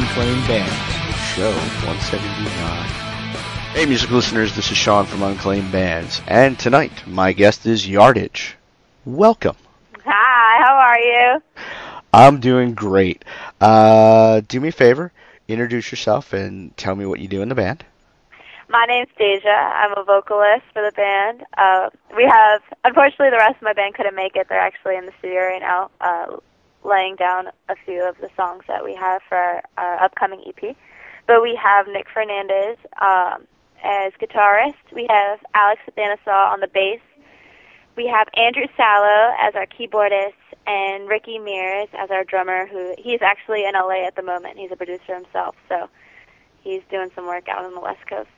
This is Unclaimed Bands, show 179. Hey, music listeners, this is Sean from Unclaimed Bands, and tonight my guest is Yardage. Welcome. Hi, how are you? I'm doing great. Uh, do me a favor, introduce yourself and tell me what you do in the band. My name's Deja. I'm a vocalist for the band. Uh, we have, unfortunately, the rest of my band couldn't make it. They're actually in the studio right now, uh, laying down a few of the songs that we have for our, our upcoming EP. But we have Nick Fernandez um, as guitarist. We have Alex Abanasaw on the bass. We have Andrew Sallow as our keyboardist and Ricky Mears as our drummer. Who he's actually in LA at the moment. He's a producer himself, so he's doing some work out on the West Coast.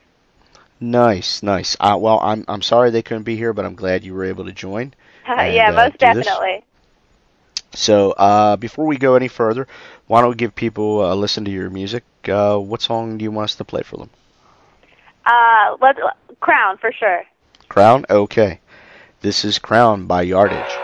Nice, nice. Uh, well, I'm I'm sorry they couldn't be here, but I'm glad you were able to join. And, yeah, uh, most do this. So, uh, before we go any further, why don't we give people a listen to your music? Uh, what song do you want us to play for them? Uh, let's Crown for sure. Crown? Okay. This is Crown by Yardage.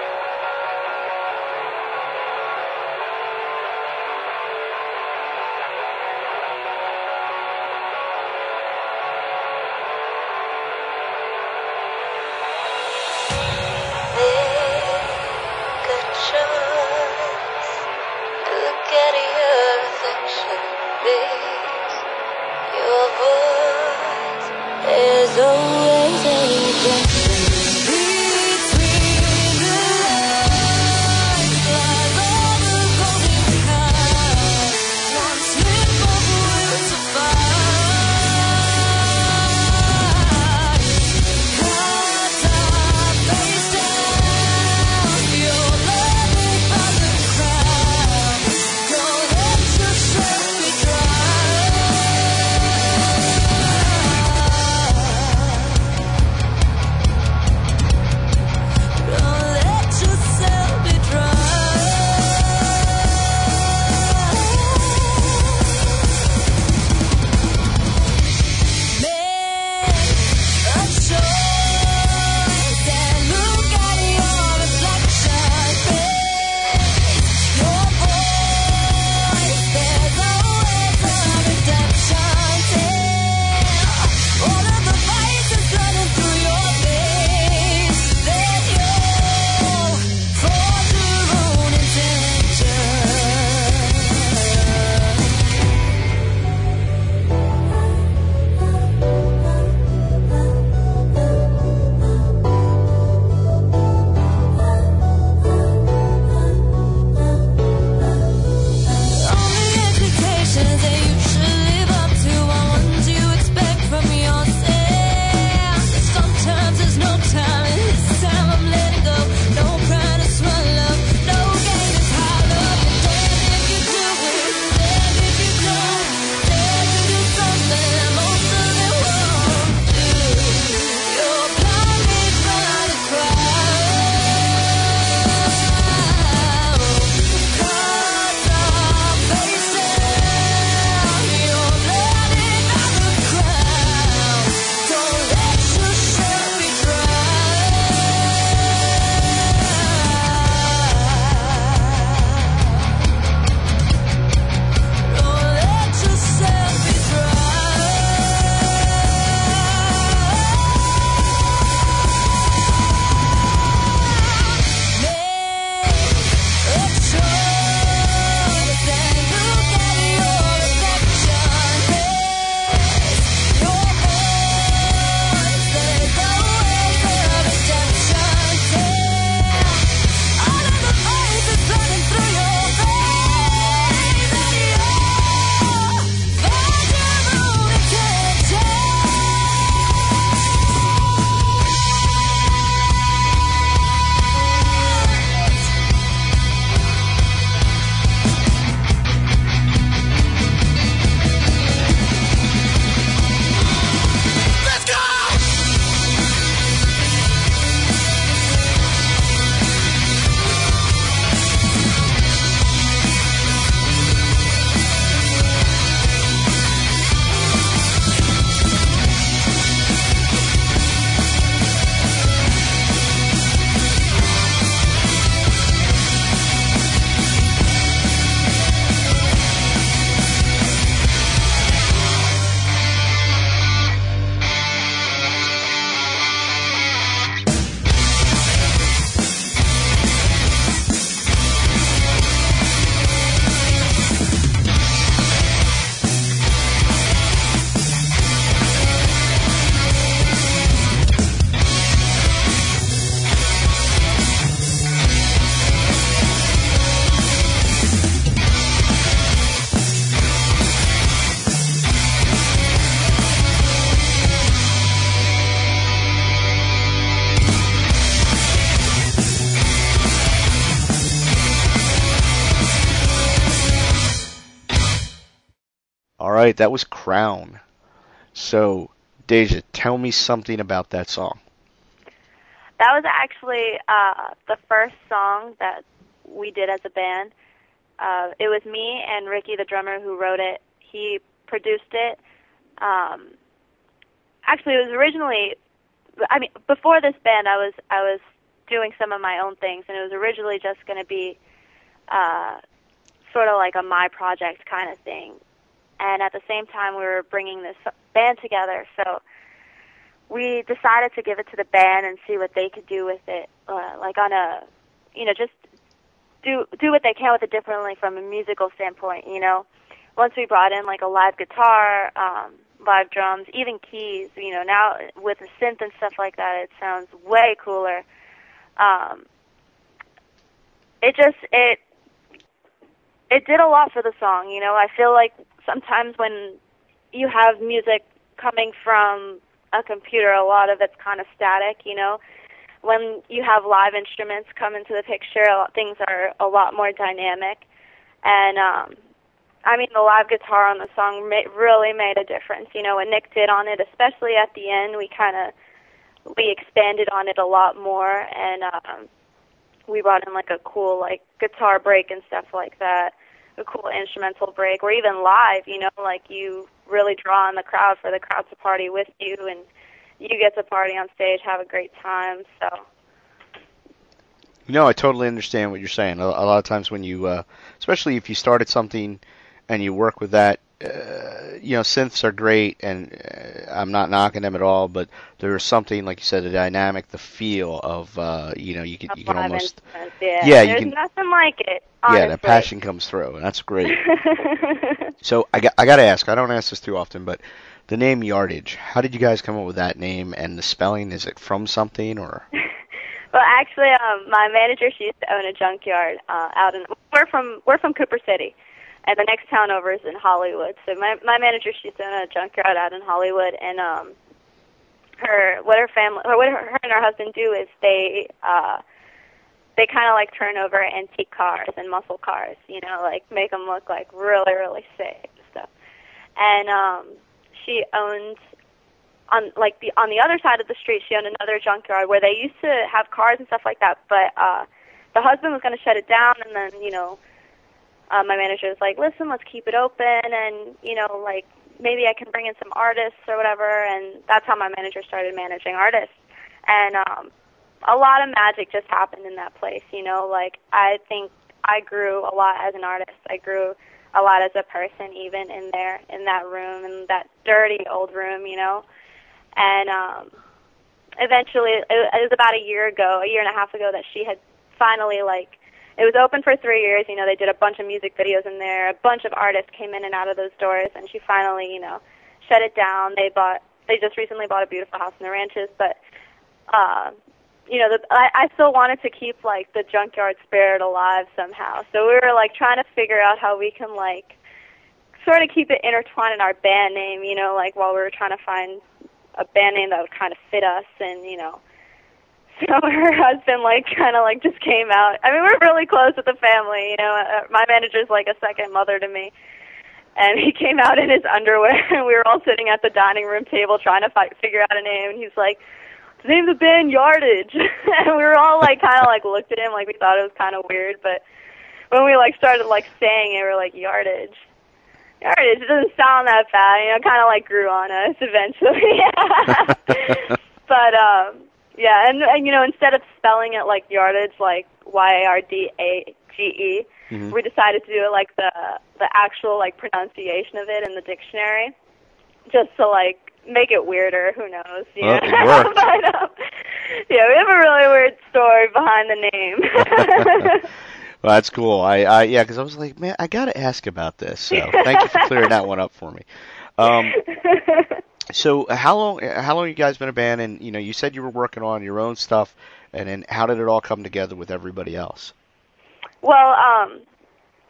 Right, that was Crown. So, Deja, tell me something about that song. That was actually uh, the first song that we did as a band. Uh, it was me and Ricky, the drummer, who wrote it. He produced it. Um, actually, it was originally. I mean, before this band, I was I was doing some of my own things, and it was originally just going to be uh, sort of like a my project kind of thing. And at the same time, we were bringing this band together, so we decided to give it to the band and see what they could do with it, uh, like on a, you know, just do do what they can with it differently from a musical standpoint. You know, once we brought in like a live guitar, um, live drums, even keys. You know, now with the synth and stuff like that, it sounds way cooler. Um, it just it it did a lot for the song. You know, I feel like sometimes when you have music coming from a computer, a lot of it's kind of static. You know, when you have live instruments come into the picture, things are a lot more dynamic. And um, I mean, the live guitar on the song ma- really made a difference. You know, what Nick did on it, especially at the end, we kind of we expanded on it a lot more, and um, we brought in like a cool like guitar break and stuff like that, a cool instrumental break, or even live. You know, like you really draw on the crowd for the crowd to party with you, and you get to party on stage, have a great time. So. No, I totally understand what you're saying. A, lot of times when you, uh, especially if you started something and you work with that, uh, you know, synths are great, and uh, I'm not knocking them at all. But there's something, like you said, the dynamic, the feel of, uh, you know, you can you can almost, yeah. Yeah, you There's can- nothing like it. yeah, the passion comes through, and that's great. So I got I got to ask. I don't ask this too often, but the name Yardage. How did you guys come up with that name and the spelling? Is it from something or? Well, actually, um, my manager she used to own a junkyard uh, out in. We're from we're from Cooper City, and the next town over is in Hollywood. So my my manager she used to own a junkyard out in Hollywood, and um, her what her family or what her, her and her husband do is they uh, they kind of like turn over antique cars and muscle cars, you know, like make them look like really really sick and stuff. And um, she owned on like the on the other side of the street she owned another junkyard where they used to have cars and stuff like that but uh the husband was going to shut it down and then you know uh, my manager was like listen let's keep it open and you know like maybe i can bring in some artists or whatever. And that's how my manager started managing artists. And um a lot of magic just happened in that place you know like i think i grew a lot as an artist. I grew a lot as a person even in there in that room in that dirty old room you know. And um eventually it, it was about a year ago a year and a half ago that she had finally like it was open for three years you know they did a bunch of music videos in there. A bunch of artists came in and out of those doors and she finally you know shut it down. They bought they just recently bought a beautiful house in the ranches but uh you know the I, I still wanted to keep like the junkyard spirit alive somehow. So we were like trying to figure out how we can like sort of keep it intertwined in our band name you know like while we were trying to find a band name that would kind of fit us and you know so her husband like kind of like just came out. I mean we're really close with the family you know. Uh, my manager's like a second mother to me. And he came out in his underwear and we were all sitting at the dining room table trying to fi- figure out a name. And he's like the name the band yardage. And we were all like kind of like looked at him like we thought it was kind of weird. But when we like started like saying it we were like yardage. Yardage it doesn't sound that bad. You know kind of like grew on us eventually. But um yeah and and you know instead of spelling it like yardage like y a r d a g e Mhm. we decided to do it like the the actual like pronunciation of it in the dictionary just to like make it weirder who knows you Well, know? it worked. but um, yeah we have a really weird story behind the name Well, that's cool. I, I yeah, because I was like, man, I got to ask about this. So thank you for clearing that one up for me. Um, so how long how long you guys been a band? And you know, you said you were working on your own stuff, and then how did it all come together with everybody else? Well, um,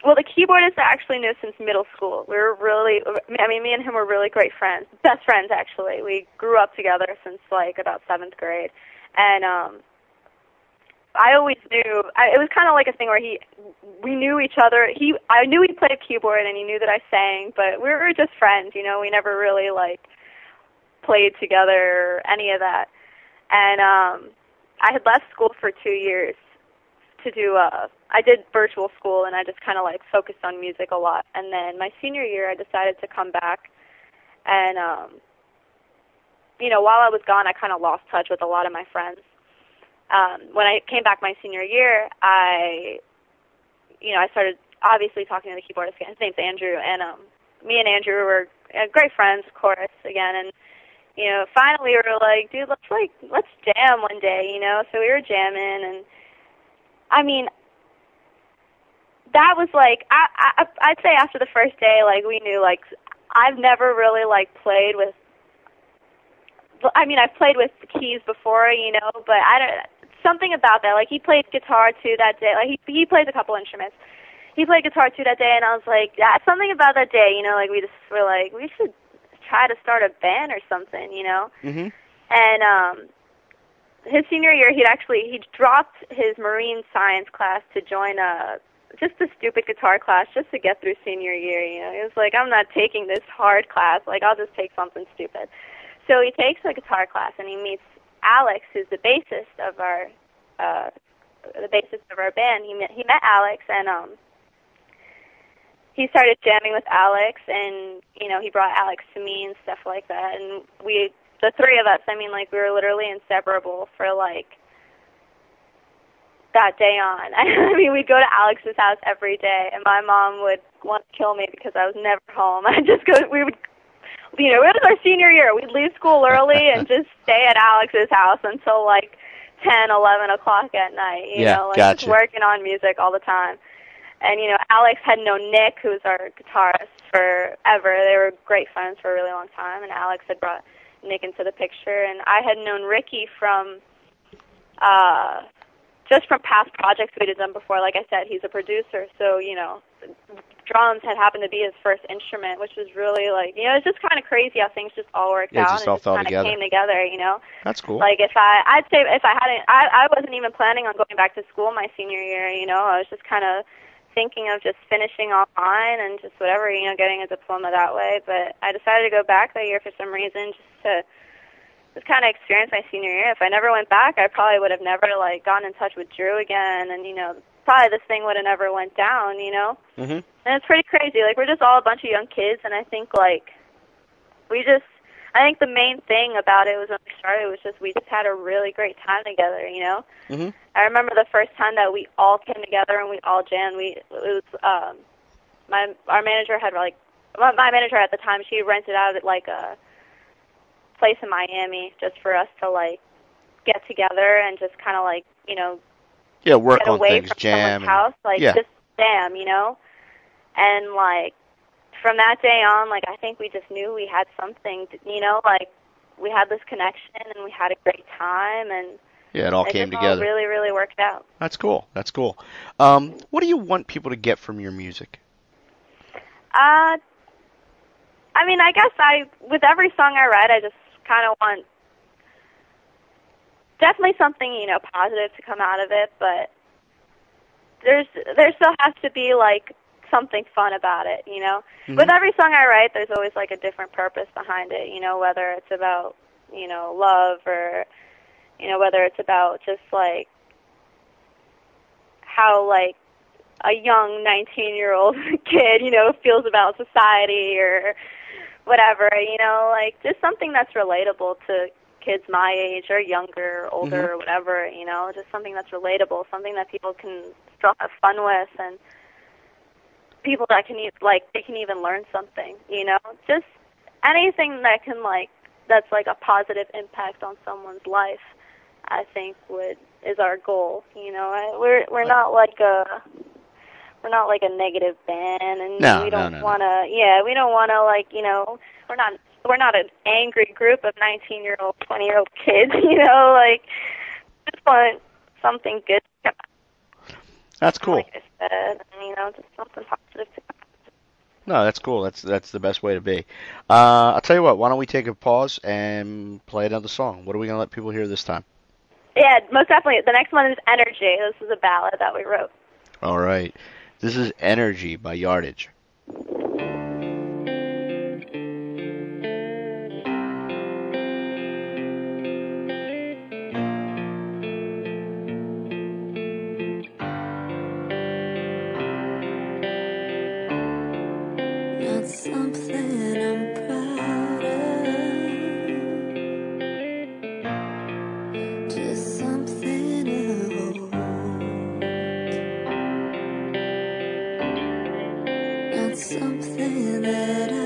well, the keyboardist I actually knew since middle school. We were really, I mean, me and him were really great friends, best friends actually. We grew up together since like about seventh grade, and um, I always knew. I, it was kind of like a thing where he, we knew each other. He, I knew he played keyboard and he knew that I sang, but we were just friends. You know, we never really like played together or any of that. And um, I had left school for two years to do. Uh, I did virtual school and I just kind of like focused on music a lot. And then my senior year, I decided to come back and um, you know, while I was gone, I kind of lost touch with a lot of my friends. Um, when I came back my senior year, I, you know, I started obviously talking to the keyboardist. His name's Andrew, and um, me and Andrew were uh, great friends, of course, again. And you know, finally we were like, dude, let's like let's jam one day, you know. So we were jamming, and I mean, that was like I, I I'd say after the first day, like we knew like I've never really like played with I mean, I've played with keys before, you know, but I don't something about that. Like he played guitar too that day. Like he he plays a couple instruments. He played guitar too that day, and I was like, yeah, something about that day, you know, like we just were like, we should try to start a band or something, you know. hmm And um his senior year, he'd actually he dropped his marine science class to join a just a stupid guitar class just to get through senior year. You know, he was like, I'm not taking this hard class. Like, I'll just take something stupid. So he takes a guitar class and he meets Alex, who's the bassist of our uh, the bassist of our band. He met he met Alex and um he started jamming with Alex and you know he brought Alex to me and stuff like that and we the three of us I mean like we were literally inseparable for like that day on. I mean, we'd go to Alex's house every day, and my mom would want to kill me because I was never home. I just go. We would you know, it was our senior year. We'd leave school early and just stay at Alex's house until like ten, eleven o'clock at night. You Yeah, know, like gotcha. just working on music all the time. And you know, Alex had known Nick, who's our guitarist, forever. They were great friends for a really long time, and Alex had brought Nick into the picture. And I had known Ricky from uh just from past projects we had done before. Like I said, he's a producer, so you know, drums had happened to be his first instrument, which was really like you know, it's just kind of crazy how things just all worked Yeah, out just and all just fell kind of came together. You know, That's cool. like if I, I'd say if I hadn't, I, I wasn't even planning on going back to school my senior year. You know, I was just kind of thinking of just finishing online and just whatever, you know, getting a diploma that way. But I decided to go back that year for some reason, just to just kind of experience my senior year. If I never went back, I probably would have never like gotten in touch with Drew again, and you know, probably this thing would have never went down. You know. hmm And it's pretty crazy. Like we're just all a bunch of young kids, and I think like we just. I think the main thing about it was when we started was just we just had a really great time together. You know. hmm I remember the first time that we all came together and we all jammed. We it was um my our manager had like my, my manager at the time she rented out like a place in Miami just for us to like get together and just kind of like you know Yeah, work get on away things, from jam. someone's and- house, like yeah. just jam, you know. And like from that day on, like I think we just knew we had something, to, you know, like we had this connection and we had a great time and yeah, it all it came together. all really really worked out. That's cool. That's cool. Um, what do you want people to get from your music? Uh, I mean, I guess I with every song I write, I just kind of want definitely something you know positive to come out of it, but there's there still has to be like something fun about it, you know. Mhm. With every song I write, there's always like a different purpose behind it, you know, whether it's about you know love or you know whether it's about just like how like a young 19 year old kid, you know, feels about society or whatever, you know, like just something that's relatable to kids my age or younger, older, Mhm. or whatever, you know, just something that's relatable, something that people can still have fun with and people that can like they can even learn something, you know, just anything that can like that's like a positive impact on someone's life. I think would is our goal. You know, I, we're we're not like a we're not like a negative band, and No, we don't no, no. want to. Yeah, we don't want to like you know we're not we're not an angry group of 19 year old, 20 year old kids. You know, like just want something good to come out, That's cool. like Said, and you know, just something positive to. No, that's cool. That's that's the best way to be. Uh, I'll tell you what. Why don't we take a pause and play another song? What are we gonna let people hear this time? Yeah, most definitely. The next one is Energy. This is a ballad that we wrote. All right. This is Energy by Yardage. Something that I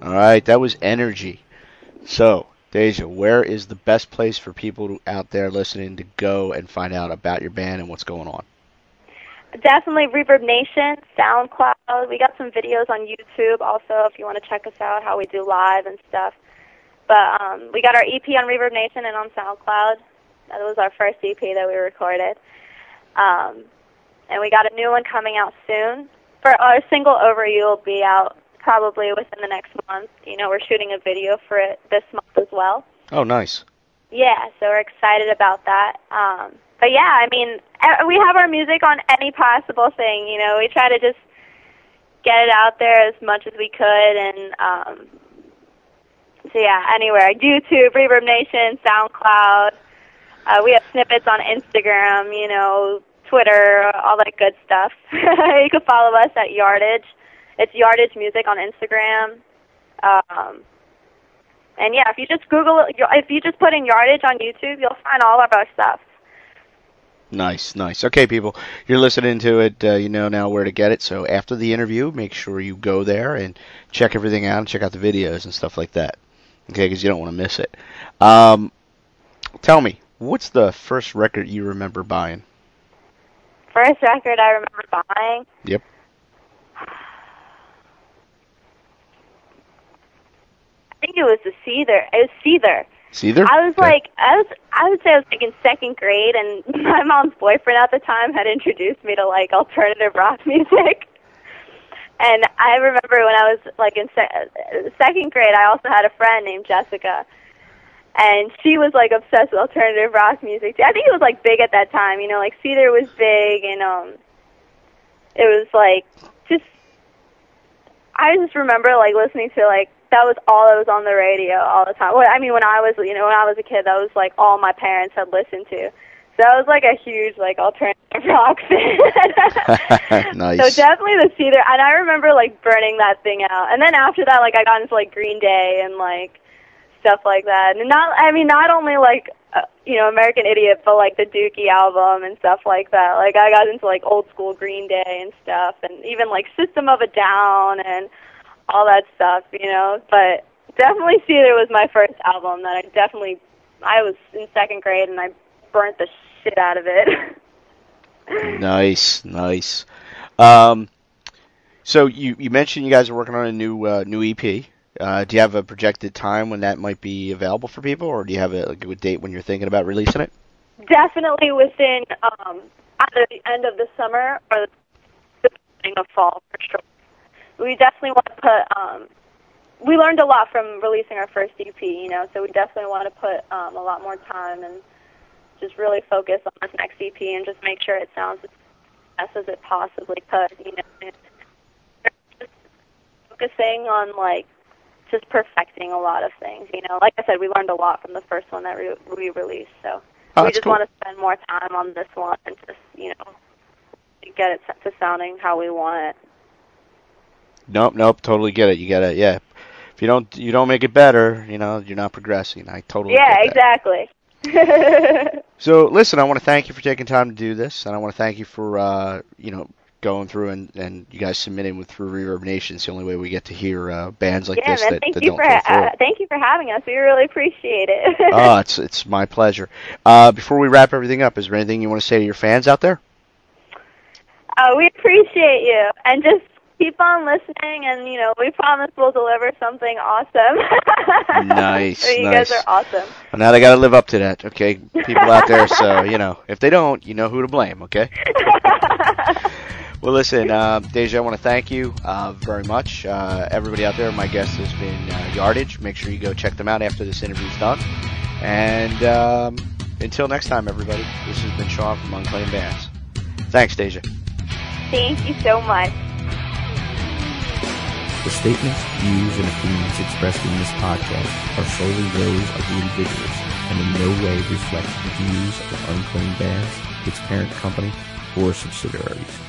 All right, that was Energy. So, Deja, where is the best place for people out there listening to go and find out about your band and what's going on? Definitely Reverb Nation, SoundCloud. We got some videos on YouTube also if you want to check us out, how we do live and stuff. But um, we got our EP on Reverb Nation and on SoundCloud. That was our first EP that we recorded. Um, and we got a new one coming out soon. For our single Over You will be out probably within the next month. You know, we're shooting a video for it this month as well. Oh, nice. Yeah, so we're excited about that. Um, but yeah, I mean, we have our music on any possible thing. You know, we try to just get it out there as much as we could, and um, so yeah, anywhere YouTube, Reverb Nation, SoundCloud. Uh, we have snippets on Instagram. You know, Twitter, all that good stuff. you can follow us at Yardage. It's Yardage Music on Instagram. Um, and yeah, if you just Google, if you just put in Yardage on YouTube, you'll find all of our stuff. Nice, nice. Okay, people, you're listening to it. Uh, you know now where to get it. So after the interview, make sure you go there and check everything out and check out the videos and stuff like that. Okay, because you don't want to miss it. Um, tell me, what's the first record you remember buying? First record I remember buying. Yep. Think it was the Seether. It was Seether. Seether? I was Okay. like, I was, I would say I was like in second grade, and my mom's boyfriend at the time had introduced me to like alternative rock music. And I remember when I was like in se- second grade, I also had a friend named Jessica, and she was like obsessed with alternative rock music. I think it was like big at that time, you know, like Seether was big, and um, it was like just. I just remember like listening to like that was all that was on the radio all the time. Well, I mean, when I was you know when I was a kid, that was like all my parents had listened to. So I was like a huge like alternative rock fan. Nice. So definitely the Seether, and I remember like burning that thing out. And then after that, like I got into like Green Day and like stuff like that. And not, I mean, not only like uh, you know American Idiot, but like the Dookie album and stuff like that. Like I got into like old school Green Day and stuff, and even like System of a Down and all that stuff, you know. But definitely Seether was my first album that I definitely I was in second grade and I burnt the shit out of it. Nice, nice. Um, so you you mentioned you guys are working on a new uh, new EP. Uh, do you have a projected time when that might be available for people, or do you have a, like, a date when you're thinking about releasing it? definitely within um, either the end of the summer or the beginning of fall for sure. We definitely want to put. Um, we learned a lot from releasing our first EP, you know, so we definitely want to put um, a lot more time and just really focus on this next EP and just make sure it sounds as best as it possibly could, you know. And just focusing on like just perfecting a lot of things, you know. Like I said, we learned a lot from the first one that we, we released, so Oh, we just cool. want to spend more time on this one and just you know get it to sounding how we want it. Nope, nope, totally get it. You gotta, yeah. If you don't, you don't make it better. You know, you're not progressing. I totally. yeah, get exactly. So listen, I want to thank you for taking time to do this, and I want to thank you for uh, you know going through and, and you guys submitting with through Reverb Nation. It's the only way we get to hear uh, bands like yeah, this man. that, Thank that you don't for uh, thank you for having us. We really appreciate it. oh, it's it's my pleasure. Uh, before we wrap everything up, is there anything you want to say to your fans out there? uh, we appreciate you and just keep on listening. And you know, we promise we'll deliver something awesome. Nice, you nice. guys are awesome. Well, now they got to live up to that, okay? People out there, so you know, if they don't, you know who to blame, okay? Well, listen, uh, Deja, I want to thank you uh, very much. Uh, everybody out there, my guest has been uh, Yardage. Make sure you go check them out after this interview's done. And um, until next time, everybody, this has been Sean from Unclaimed Bands. Thanks, Deja. Thank you so much. The statements, views, and opinions expressed in this podcast are solely those of the individuals and in no way reflect the views of Unclaimed Bands, its parent company, or subsidiaries.